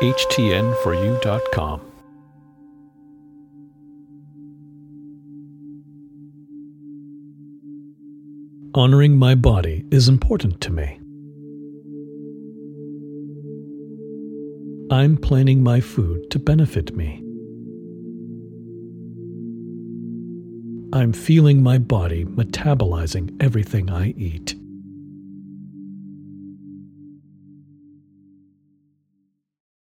htn4u.com. Honoring my body is important to me. I'm planning my food to benefit me. I'm feeling my body metabolizing everything I eat.